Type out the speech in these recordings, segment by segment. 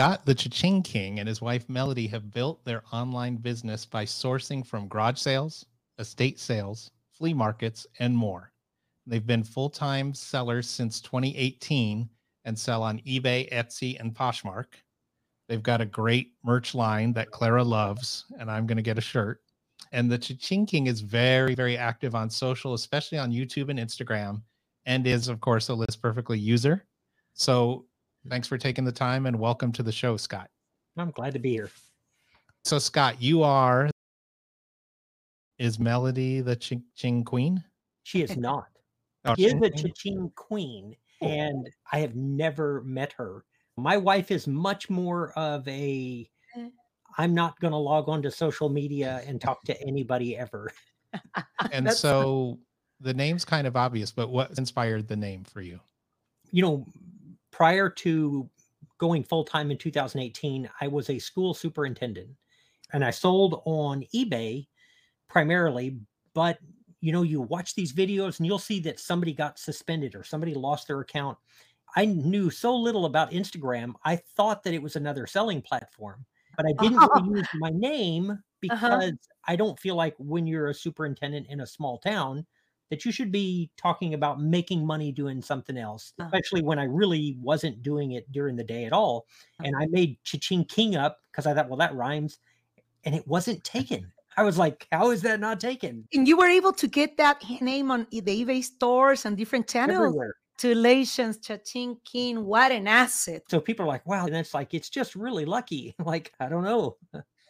Scot, the Cha-Ching King, and his wife Melody have built their online business by sourcing from garage sales, estate sales, flea markets, and more. They've been full time sellers since 2018 and sell on eBay, Etsy, and Poshmark. They've got a great merch line that Clara loves, and I'm going to get a shirt. And the Cha-Ching King is very, very active on social, especially on YouTube and Instagram, and is, of course, a List Perfectly user. So thanks for taking the time and welcome to the show, Scot. I'm glad to be here. So, Scot, you are. Is Melody the Ching Ching Queen? She is not. Oh, She is the she- Cha-Ching Queen, Oh. and I have never met her. My wife is much more of a. I'm not going to log on to social media and talk to anybody ever. and so the name's kind of obvious, but what inspired the name for you? You know, prior to going full time in 2018, I was a school superintendent and I sold on eBay primarily, but you know, you watch these videos and you'll see that somebody got suspended or somebody lost their account. I knew so little about Instagram. I thought that it was another selling platform, but I didn't really use my name uh-huh. because I don't feel like when you're a superintendent in a small town that you should be talking about making money doing something else, Uh. especially when I really wasn't doing it during the day at all. And I made Cha-Ching King up because I thought, well, that rhymes. And it wasn't taken. I was like, how is that not taken? And you were able to get that name on the eBay stores and different channels. Everywhere. Congratulations, Cha-Ching King. What an asset. So people are like, wow. And it's like, it's just really lucky. Like, I don't know.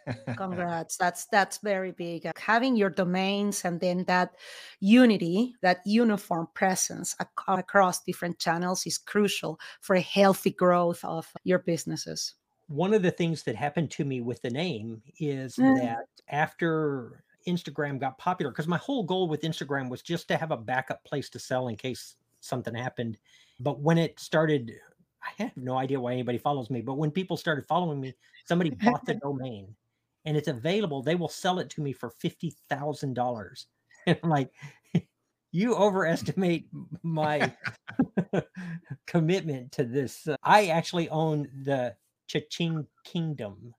Congrats. That's that's very big. Uh, Having your domains and then that unity, that uniform presence ac- across different channels is crucial for a healthy growth of your businesses. one of the things that happened to me with the name is Mm. that after Instagram got popular, because my whole goal with Instagram was just to have a backup place to sell in case something happened. But when it started, I have no idea why anybody follows me, but when people started following me, somebody bought the domain and it's available. They will sell it to me for $50,000. And I'm like, you overestimate my commitment to this. Uh, I actually own the Cha-Ching Kingdom.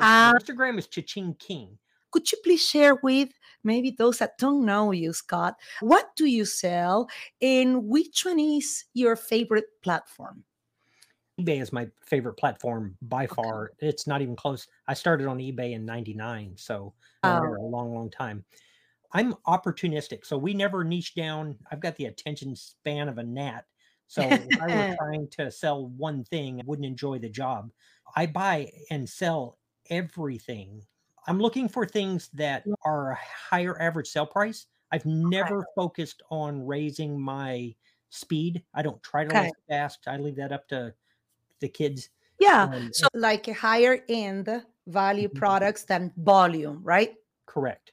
Ah. Instagram is Cha-Ching King. Could you please share with maybe those that don't know you, Scot? What do you sell and which one is your favorite platform? eBay is my favorite platform by far. It's not even close. I started on eBay in 99, so I'm Oh. a long, long time. I'm opportunistic, so we never niche down. I've got the attention span of a gnat. So if I were trying to sell one thing, I wouldn't enjoy the job. I buy and sell everything. I'm looking for things that are a higher average sale price. I've never focused on raising my speed. I don't try to Okay. fast. I leave that up to the kids. Yeah. Um, So like a higher end value Mhm. products than volume, right? correct.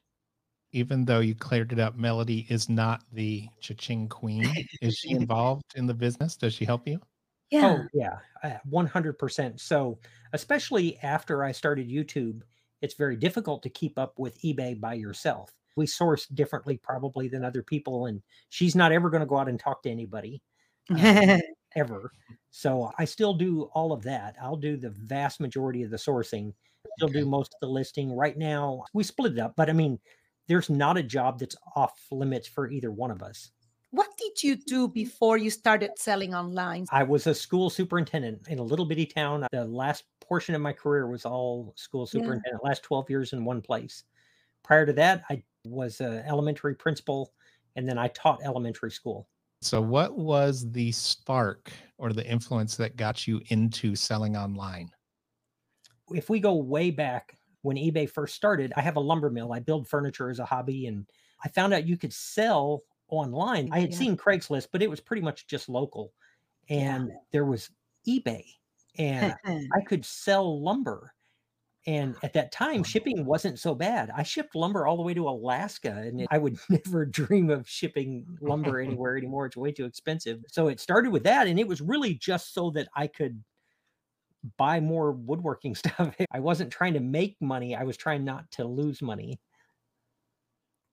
Even though you cleared it up, Melody is not the Cha-Ching Queen. Is she involved in the business? Does she help you? Yeah. Oh, yeah, uh, 100%. So, especially after I started YouTube, it's very difficult to keep up with eBay by yourself. We source differently, probably, than other people. And she's not ever going to go out and talk to anybody um, ever. So, I still do all of that. I'll do the vast majority of the sourcing, still do most of the listing. Right now, we split it up, but I mean, there's not a job that's off limits for either one of us. what did you do before you started selling online? I was a school superintendent in a little bitty town. The last portion of my career was all school Yeah. superintendent, last 12 years in one place. Prior to that, I was an elementary principal and then I taught elementary school. So, what was the spark or the influence that got you into selling online? If we go way back when eBay first started, I have a lumber mill. I build furniture as a hobby and I found out you could sell online. I had Yeah. seen Craigslist, but it was pretty much just local. And there was eBay and I could sell lumber. And at that time, shipping wasn't so bad. I shipped lumber all the way to Alaska, and I would never dream of shipping lumber anywhere anymore. It's way too expensive. So it started with that, and it was really just so that I could buy more woodworking stuff. I wasn't trying to make money, I was trying not to lose money.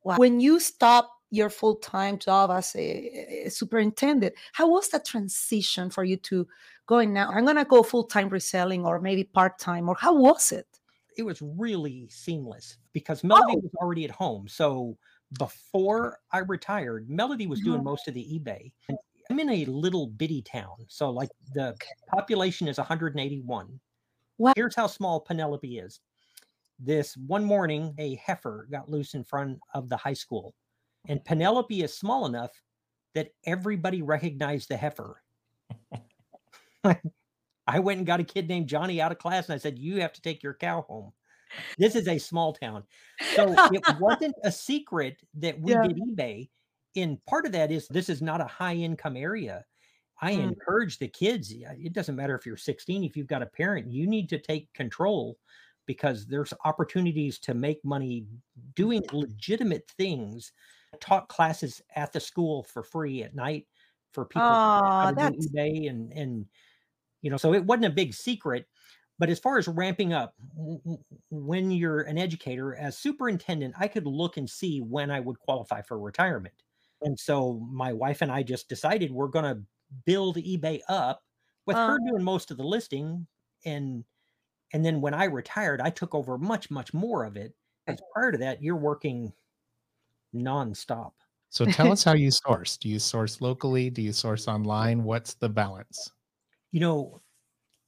Wow. When you stop your full time job as a, a superintendent, how was that transition for you to going now? I'm going to go full time reselling or maybe part time, or how was it? It was really seamless because Melody Oh. was already at home. So before I retired, Melody was doing Mhm. most of the eBay. And I'm in a little bitty town. So, like, the population is 181. Wow. Here's how small Penelope is. This one morning, a heifer got loose in front of the high school, and Penelope is small enough that everybody recognized the heifer. I went and got a kid named Johnny out of class, and I said, "You have to take your cow home." This is a small town, so it wasn't a secret that we Yeah. did eBay. And part of that is this is not a high income area. I Mm. encourage the kids. It doesn't matter if you're 16, if you've got a parent, you need to take control because there's opportunities to make money doing legitimate things. I taught classes at the school for free at night for people Oh, to do that's eBay and and you know, so it wasn't a big secret. But as far as ramping up, when you're an educator, as superintendent, I could look and see when I would qualify for retirement. Mm. And so my wife and I just decided we're going to build eBay up with her Oh. doing most of the listing. And and then when I retired, I took over much, much more of it. As prior to that, you're working nonstop. So tell us how you source. Do you source locally? Do you source online? What's the balance? You know,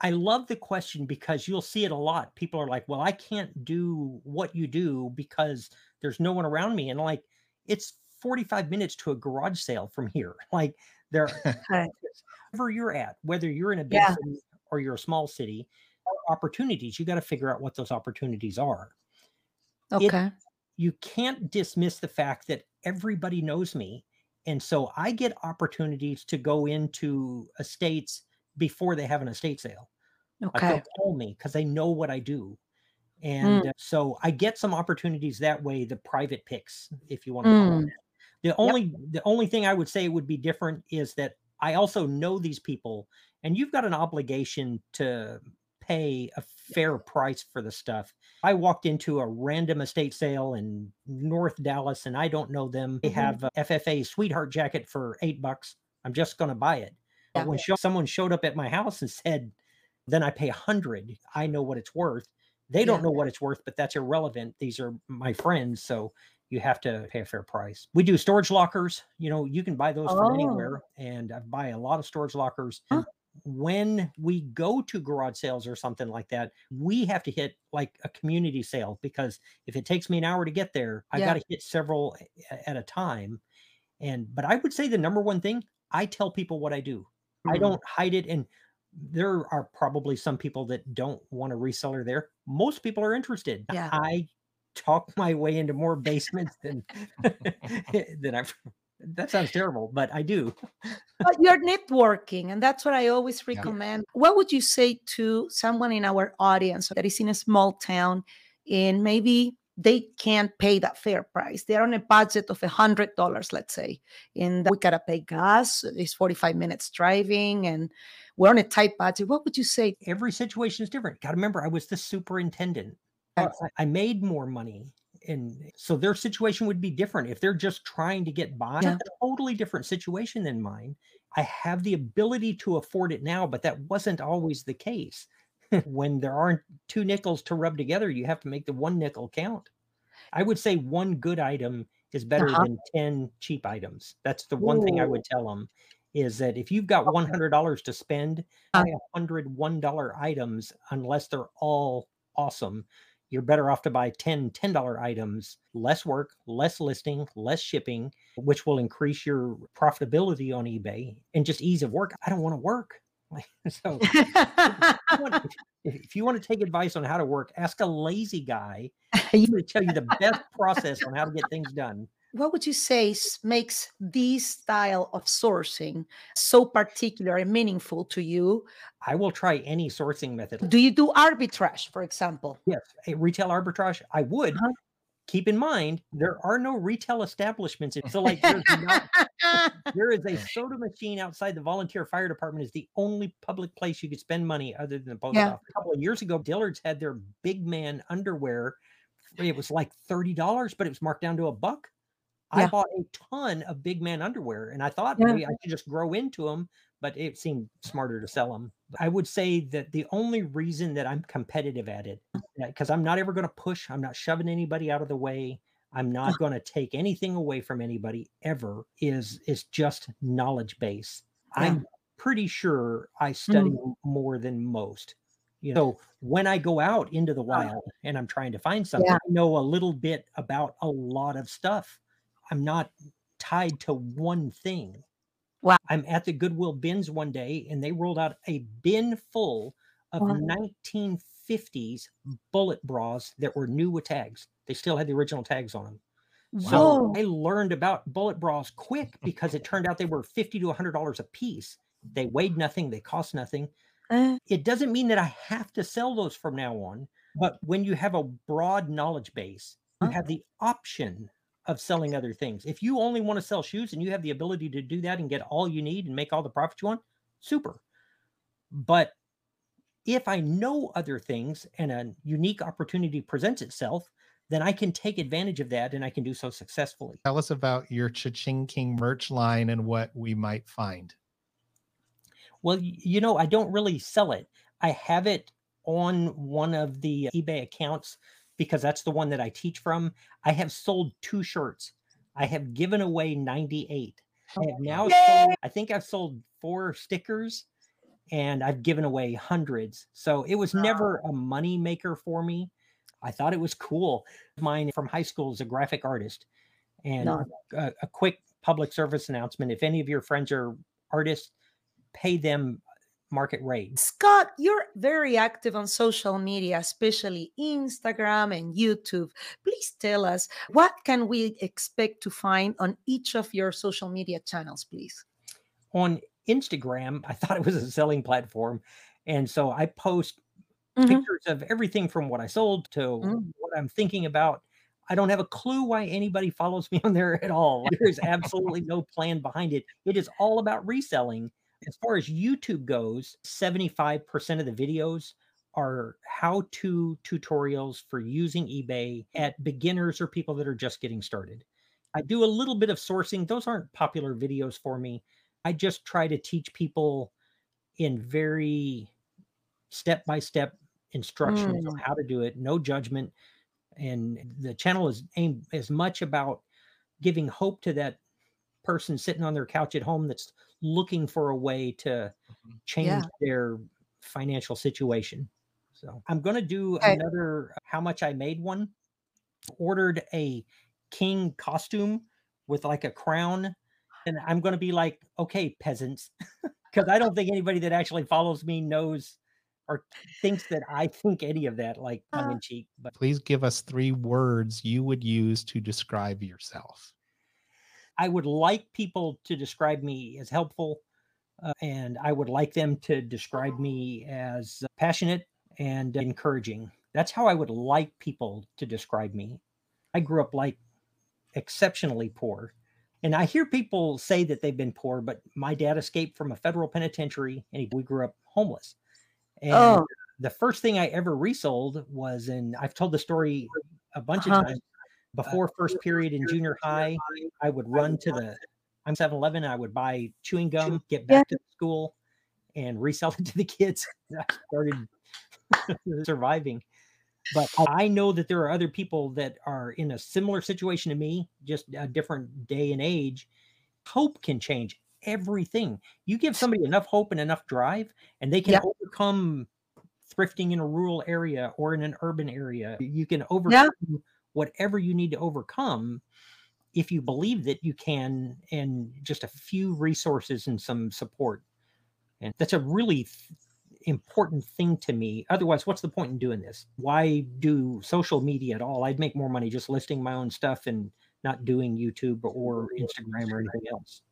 I love the question because you'll see it a lot. People are like, "Well, I can't do what you do because there's no one around me." And like, it's 45 minutes to a garage sale from here. Like, there, wherever you're at, whether you're in a big Yeah. city or you're a small city, opportunities. You got to figure out what those opportunities are. okay. You can't dismiss the fact that everybody knows me. And so I get opportunities to go into estates before they have an estate sale. Okay. they'll call me because they know what I do. Mm. And uh, so I get some opportunities that way, the private picks, if you want to call Mm. The only the only thing I would say would be different is that I also know these people, and you've got an obligation to pay a fair price for the stuff. I walked into a random estate sale in North Dallas, and I don't know them. They Mhm. have a FFA sweetheart jacket for eight bucks. I'm just going to buy it. But when sho- someone showed up at my house and said, "Then I pay a hundred, I know what it's worth." They don't Yeah. know what it's worth, but that's irrelevant. These are my friends, so you have to pay a fair price. We do storage lockers. You know, you can buy those from Oh. anywhere, and I buy a lot of storage lockers. Huh. When we go to garage sales or something like that, we have to hit like a community sale because if it takes me an hour to get there, I Yeah. got to hit several at a time. And but I would say the number one thing, I tell people what I do. I Mm. don't hide it. And there are probably some people that don't want a reseller there. Most people are interested. Yeah. I talk my way into more basements than than I've that sounds terrible, but I do. but you're networking and that's what i always Yeah. recommend what would you say to someone in our audience that is in a small town and maybe they can't pay that fair price they're on a budget of a hundred dollars let's say and we gotta pay gas it's 45 minutes driving and we're on a tight budget what would you say Every situation is different. Got to remember, I was the superintendent. Yes. I made more money. And so their situation would be different. If they're just trying to get by, Yeah. a totally different situation than mine. I have the ability to afford it now, but that wasn't always the case. When there aren't two nickels to rub together, you have to make the one nickel count. I would say one good item is better Uh-huh. than 10 cheap items. That's the one thing I would tell them is that if you've got $100 to spend, Uh. buy 100 $1 items unless they're all awesome. You're better off to buy 10 $10 items, less work, less listing, less shipping, which will increase your profitability on eBay and just ease of work. I don't want to work. so you want- if- if you want to take advice on how to work, ask a lazy guy. He's going to tell you the best process on how to get things done. what would you say makes this style of sourcing so particular and meaningful to you I will try any sourcing method. do you do arbitrage for example Yes, a retail arbitrage, I would. Uh-huh. Keep in mind, there are no retail establishments. So, like, there's not, there is a soda machine outside the volunteer fire department is the only public place you could spend money other than the post Yeah. office. A couple of years ago, Dillard's had their big man underwear. It was like thirty dollars, but it was marked down to a buck. I bought a ton of big man underwear, and I thought Yeah. maybe I could just grow into them but it seemed smarter to sell them. I would say that the only reason that I'm competitive at it, because I'm not ever going to push, I'm not shoving anybody out of the way. I'm not going to take anything away from anybody ever is is just knowledge base. Yeah. I'm pretty sure I study Mm. more than most. You know, so when I go out into the wild and I'm trying to find something, Yeah. I know a little bit about a lot of stuff. I'm not tied to one thing. Wow. I'm at the Goodwill bins one day and they rolled out a bin full of Wow. 1950s bullet bras that were new with tags. They still had the original tags on them. So. I learned about bullet bras quick because it turned out they were 50 to 100 dollars a piece. They weighed nothing, they cost nothing. Eh, It doesn't mean that I have to sell those from now on, but when you have a broad knowledge base, you have the option of selling other things. If you only want to sell shoes and you have the ability to do that and get all you need and make all the profit you want, super. But if I know other things and a unique opportunity presents itself, then I can take advantage of that and I can do so successfully. Tell us about your Cha-Ching King merch line and what we might find. Well, you know, I don't really sell it. I have it on one of the eBay accounts because that's the one that I teach from. I have sold two shirts. I have given away 98. I have oh, now sold, I think I've sold four stickers and I've given away hundreds. So it was never a money maker for me. I thought it was cool. Mine from high school is a graphic artist. And No. a, a quick public service announcement if any of your friends are artists, pay them market rate. Scot, you're very active on social media, especially Instagram and YouTube. Please tell us what can we expect to find on each of your social media channels, please? On Instagram, I thought it was a selling platform. And so I post Mhm. pictures of everything from what I sold to Mm. what I'm thinking about. I don't have a clue why anybody follows me on there at all. There's absolutely no plan behind it. It is all about reselling. As far as YouTube goes, 75% of the videos are how to tutorials for using eBay at beginners or people that are just getting started. I do a little bit of sourcing. Those aren't popular videos for me. I just try to teach people in very step by step instructions on Mm. how to do it, no judgment. And the channel is aimed as much about giving hope to that person sitting on their couch at home that's looking for a way to mm-hmm. change Yeah. their financial situation. So I'm going to do Okay. another how much I made one. Ordered a king costume with like a crown and I'm going to be like, okay, peasants, because I don't think anybody that actually follows me knows or thinks that I think any of that, like tongue uh in cheek. But Please give us three words you would use to describe yourself. I would like people to describe me as helpful, uh, and I would like them to describe me as passionate and encouraging. That's how I would like people to describe me. I grew up like exceptionally poor. And I hear people say that they've been poor, but my dad escaped from a federal penitentiary and he, we grew up homeless. And Oh. the first thing I ever resold was, and I've told the story a bunch Uh-huh. of times before first period in junior high, I would run to the I'm 7-Eleven, I would buy chewing gum, get back to school, and resell it to the kids. I started surviving. But I know that there are other people that are in a similar situation to me, just a different day and age. Hope can change everything. You give somebody enough hope and enough drive, and they can Yeah. overcome thrifting in a rural area or in an urban area. You can overcome whatever you need to overcome if you believe that you can and just a few resources and some support. And that's a really th- important thing to me. Otherwise what's the point in doing this? Why do social media at all? I'd make more money just listing my own stuff and not doing youtube or instagram or anything else.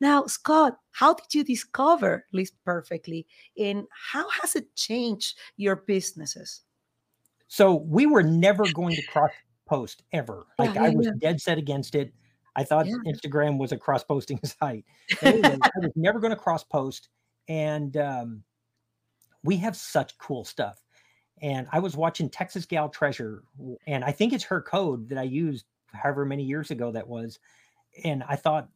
Now, Scot, how did you discover List Perfectly and how has it changed your businesses? So we were never going to cross post ever. Yeah, Like I was dead set against it. I thought Yeah. Instagram was a cross posting site. Anyway, I was never going to cross post. And um, we have such cool stuff. And I was watching Texas Gal Treasure, and I think it's her code that I used however many years ago that was. And I thought,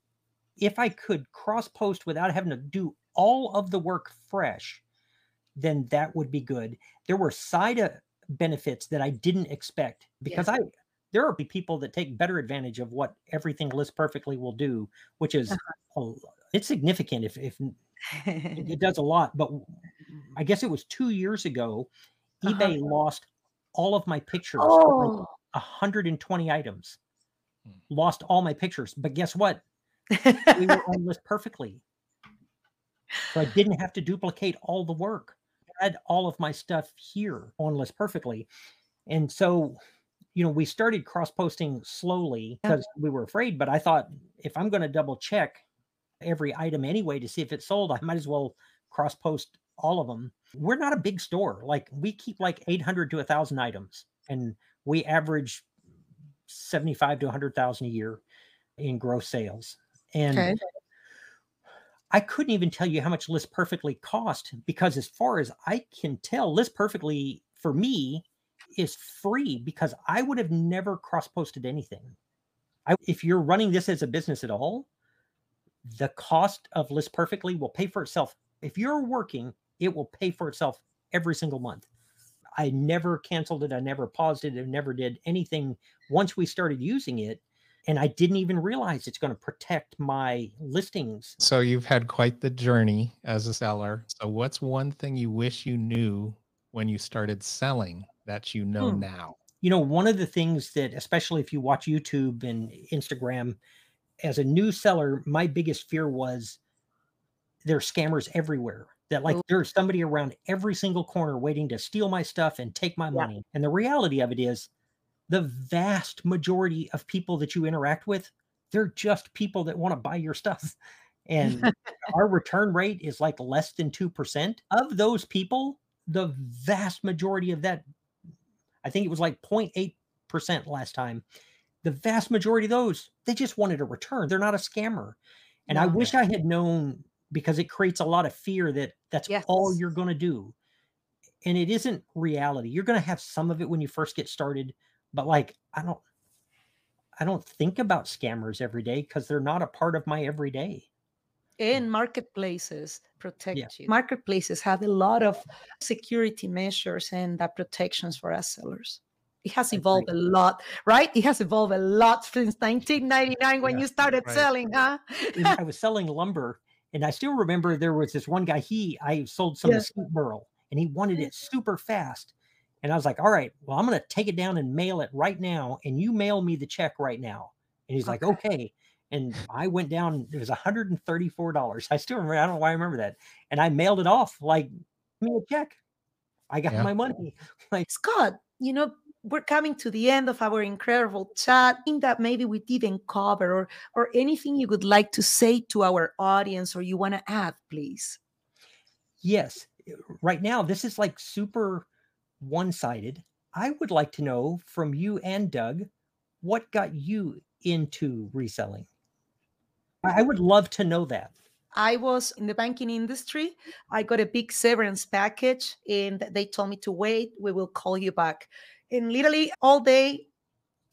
if I could cross post without having to do all of the work fresh, then that would be good. There were side uh, benefits that I didn't expect because I there are people that take better advantage of what everything list perfectly will do, which is uh-huh. it's significant if if it does a lot. But I guess it was two years ago, uh-huh. eBay lost all of my pictures, oh. like 120 items, hmm. lost all my pictures. But guess what? we were on list perfectly. So I didn't have to duplicate all the work. Had all of my stuff here on list perfectly. And so, you know, we started cross posting slowly because we were afraid. But I thought if I'm going to double check every item anyway to see if it's sold, I might as well cross post all of them. We're not a big store. Like we keep like 800 to 1,000 items and we average 75 to 100,000 a year in gross sales. And okay. I couldn't even tell you how much List Perfectly cost because, as far as I can tell, List Perfectly for me is free because I would have never cross posted anything. I, if you're running this as a business at all, the cost of List Perfectly will pay for itself. If you're working, it will pay for itself every single month. I never canceled it. I never paused it. I never did anything once we started using it and I didn't even realize it's going to protect my listings. So you've had quite the journey as a seller. So what's one thing you wish you knew when you started selling that you know hmm. now? You know, one of the things that especially if you watch YouTube and Instagram as a new seller, my biggest fear was there's scammers everywhere. That like there's somebody around every single corner waiting to steal my stuff and take my money. And the reality of it is the vast majority of people that you interact with, they're just people that want to buy your stuff. And our return rate is like less than 2%. Of those people, the vast majority of that, I think it was like 0.8% last time. The vast majority of those, they just wanted a return. They're not a scammer. And I wish I had known because it creates a lot of fear that that's yes. all you're going to do. And it isn't reality. You're going to have some of it when you first get started, but like I don't I don't think about scammers every day because they're not a part of my everyday. And marketplaces protect yeah. you. Marketplaces have a lot of security measures and uh, protections for us sellers. It has evolved a lot, right? It has evolved a lot since 1999 when yeah, you started right. selling, huh? I was selling lumber, and I still remember there was this one guy. He I sold some yeah. burl, and he wanted it super fast. And I was like, all right, well, I'm going to take it down and mail it right now. And you mail me the check right now. And he's okay. like, okay. And I went down, it was $134. I still remember, I don't know why I remember that. And I mailed it off like, me a check. I got yeah. my money. Like, Scot, you know, we're coming to the end of our incredible chat. Thing that maybe we didn't cover, or or anything you would like to say to our audience, or you want to add, please. Yes, right now this is like super one sided. I would like to know from you and Doug what got you into reselling. I would love to know that. I was in the banking industry. I got a big severance package and they told me to wait. We will call you back. And literally all day,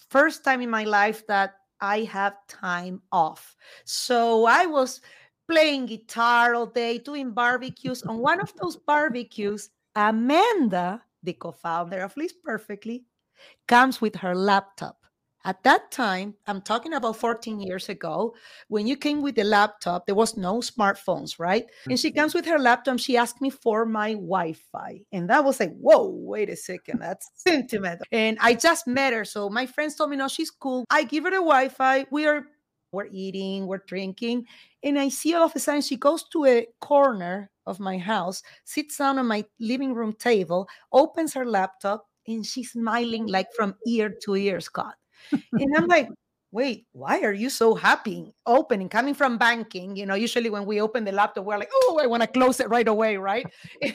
first time in my life that I have time off. So I was playing guitar all day, doing barbecues. On one of those barbecues, Amanda the co founder of List Perfectly, comes with her laptop. At that time, I'm talking about 14 years ago, when you came with the laptop, there was no smartphones, right? And she mm-hmm. comes with her laptop. She asked me for my Wi Fi. And that was like, whoa, wait a second, that's sentimental. And I just met her. So my friends told me, no, she's cool. I give her the Wi Fi. We are we're eating, we're drinking. And I see all of a sudden she goes to a corner of my house, sits down on my living room table, opens her laptop, and she's smiling like from ear to ear, Scot. and I'm like, wait, why are you so happy opening, coming from banking? You know, usually when we open the laptop, we're like, oh, I want to close it right away, right?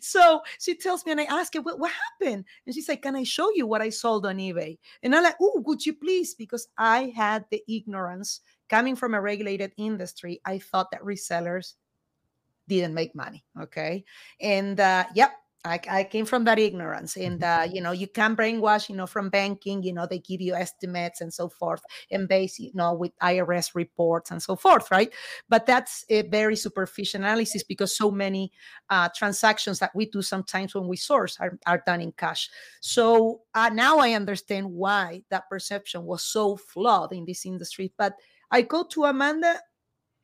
so she tells me, and I ask her, what, what happened? And she's like, Can I show you what I sold on eBay? And I'm like, Oh, would you please? Because I had the ignorance coming from a regulated industry. I thought that resellers didn't make money. Okay. And uh, yep, I, I came from that ignorance, and Mm-hmm. uh, you know, you can brainwash. You know, from banking, you know, they give you estimates and so forth, and base, you know, with IRS reports and so forth, right? But that's a very superficial analysis because so many uh, transactions that we do sometimes when we source are, are done in cash. So uh, now I understand why that perception was so flawed in this industry. But I go to Amanda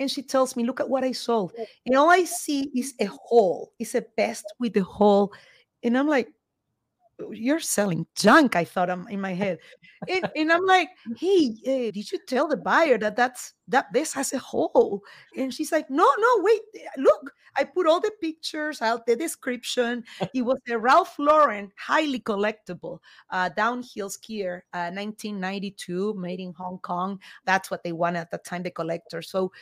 and she tells me, Look at what I sold. And all I see is a hole, it's a vest with a hole. And I'm like, you're selling junk. I thought I'm in my head, and, and I'm like, hey, eh, did you tell the buyer that that's that this has a hole? And she's like, no, no, wait, eh, look, I put all the pictures out, the description. It was a Ralph Lauren, highly collectible, uh, downhill skier, uh, 1992, made in Hong Kong. That's what they wanted at the time, the collector. So,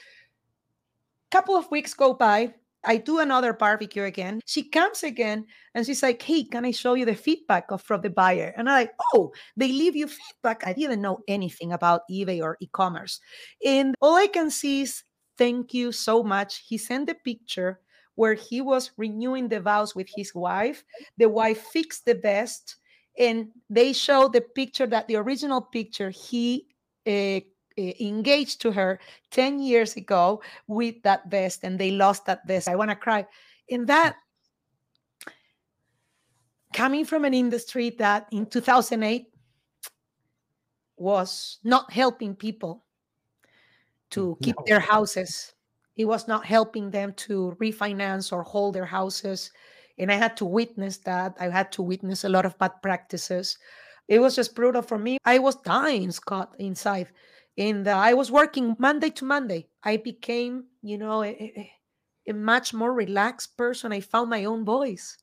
couple of weeks go by. I do another barbecue again. She comes again and she's like, Hey, can I show you the feedback of from the buyer? And I'm like, Oh, they leave you feedback. I didn't know anything about eBay or e-commerce. And all I can see is thank you so much. He sent a picture where he was renewing the vows with his wife. The wife fixed the vest, and they show the picture that the original picture he uh, Eh, engaged to her 10 years ago with that vest and they lost that vest. I want to cry. In that, coming from an industry that in 2008 was not helping people to mm-hmm. keep No. their houses, it was not helping them to refinance or hold their houses. And I had to witness that. I had to witness a lot of bad practices. It was just brutal for me. I was dying, Scot, inside and uh, I was working Monday to Monday. I became, you know, a, a, a much more relaxed person. I found my own voice,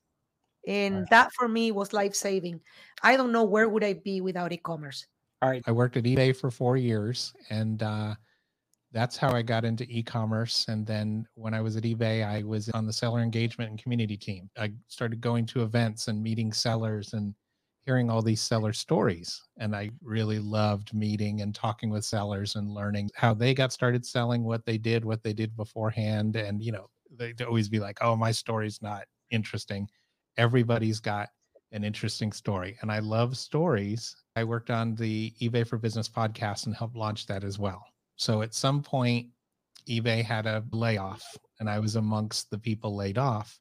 and Right. that for me was life saving. I don't know where would I be without e-commerce. All right. I worked at eBay for four years, and uh, that's how I got into e-commerce. And then when I was at eBay, I was on the seller engagement and community team. I started going to events and meeting sellers and hearing all these seller stories. And I really loved meeting and talking with sellers and learning how they got started selling, what they did, what they did beforehand. And, you know, they'd always be like, oh, my story's not interesting. Everybody's got an interesting story. And I love stories. I worked on the eBay for Business podcast and helped launch that as well. So at some point, eBay had a layoff, and I was amongst the people laid off.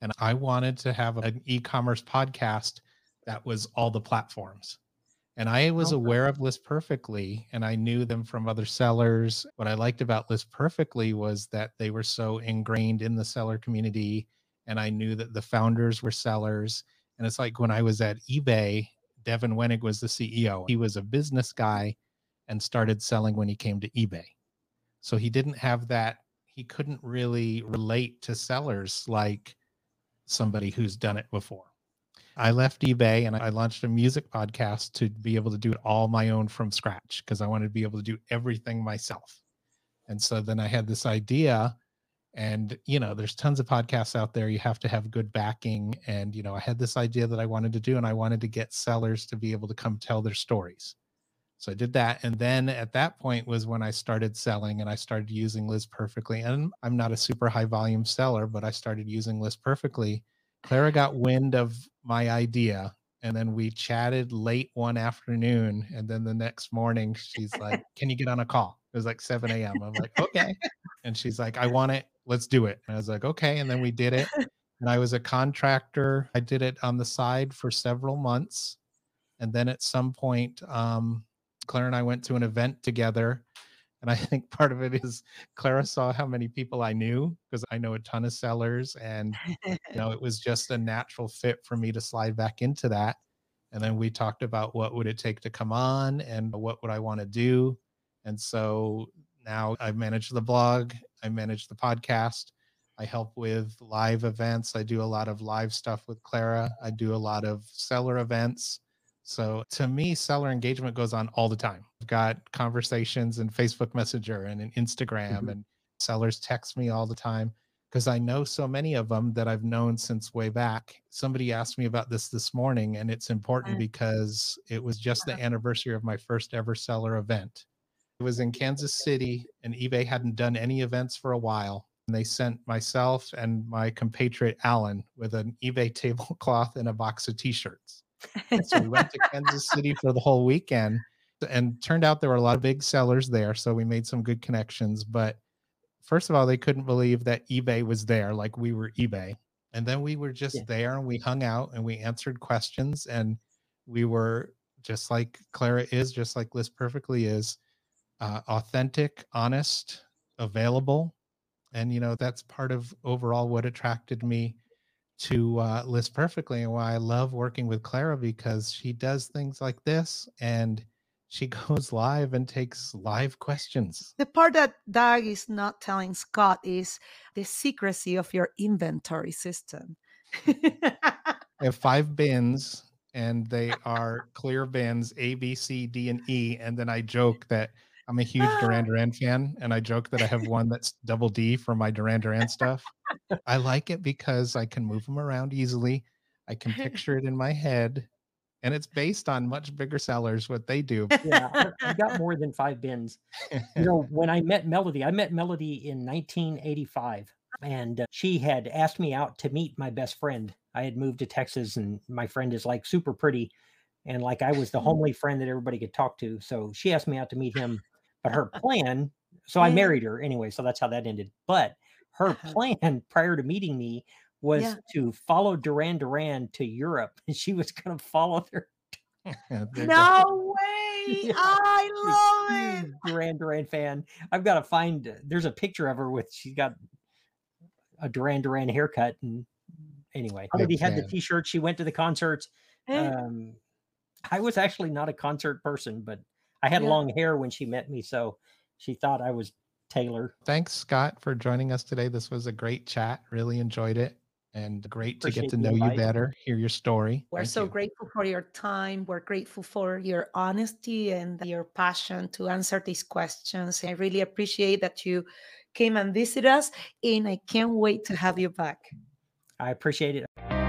And I wanted to have an e commerce podcast that was all the platforms. And I was oh, Okay. aware of List Perfectly and I knew them from other sellers. What I liked about List Perfectly was that they were so ingrained in the seller community. And I knew that the founders were sellers. And it's like when I was at eBay, Devin Wenig was the CEO. He was a business guy and started selling when he came to eBay. So he didn't have that, he couldn't really relate to sellers like somebody who's done it before. I left eBay and I launched a music podcast to be able to do it all my own from scratch because I wanted to be able to do everything myself. And so then I had this idea and you know there's tons of podcasts out there you have to have good backing and you know I had this idea that I wanted to do and I wanted to get sellers to be able to come tell their stories. So I did that and then at that point was when I started selling and I started using List Perfectly and I'm not a super high volume seller but I started using List Perfectly Clara got wind of my idea and then we chatted late one afternoon. And then the next morning, she's like, Can you get on a call? It was like 7 a.m. I'm like, Okay. And she's like, I want it. Let's do it. And I was like, Okay. And then we did it. And I was a contractor. I did it on the side for several months. And then at some point, um, Claire and I went to an event together. And I think part of it is Clara saw how many people I knew because I know a ton of sellers. And, you know, it was just a natural fit for me to slide back into that. And then we talked about what would it take to come on and what would I want to do. And so now I manage the blog, I manage the podcast, I help with live events. I do a lot of live stuff with Clara. I do a lot of seller events. So to me, seller engagement goes on all the time. I've got conversations in Facebook Messenger and in Instagram, Mhm. and sellers text me all the time because I know so many of them that I've known since way back. Somebody asked me about this this morning, and it's important Mm. because it was just the anniversary of my first ever seller event. It was in Kansas City, and eBay hadn't done any events for a while. And they sent myself and my compatriot Alan with an eBay tablecloth and a box of so we went to Kansas City for the whole weekend and turned out there were a lot of big sellers there. So we made some good connections. But first of all, they couldn't believe that eBay was there, like we were eBay. And then we were just yeah. there and we hung out and we answered questions and we were just like Clara is, just like List Perfectly is, uh, authentic, honest, available. And, you know, that's part of overall what attracted me to uh, List Perfectly and why I love working with Clara because she does things like this and she goes live and takes live questions. The part that Doug is not telling Scot is the secrecy of your inventory system. I have five bins and they are clear bins A, B, C, D, and E. And then I joke that I'm a huge Duran Duran fan, and I joke that I have one that's double D for my Duran Duran stuff. I like it because I can move them around easily. I can picture it in my head, and it's based on much bigger sellers what they do. Yeah, I got more than five bins. You know, when I met Melody, I met Melody in 1985, and uh, she had asked me out to meet my best friend. I had moved to Texas, and my friend is like super pretty, and like I was the homely friend that everybody could talk to. So she asked me out to meet him but her plan, so I married her anyway. So that's how that ended. But her uh-huh. plan prior to meeting me was yeah. to follow Duran Duran to Europe, and she was going to follow their. no way! Yeah. I love it. Duran Duran fan. I've got to find. There's a picture of her with. She's got a Duran Duran haircut, and anyway, He had the T-shirt. She went to the concerts. Um, I was actually not a concert person, but I had yeah. long hair when she met me, so she thought I was Taylor. Thanks, Scot, for joining us today. This was a great chat. Really enjoyed it and great Appreciate to get to know you better, hear your story. We're Thank so you. grateful for your time. We're grateful for your honesty and your passion to answer these questions. I really appreciate that you came and visited us, and I can't wait to have you back. I appreciate it.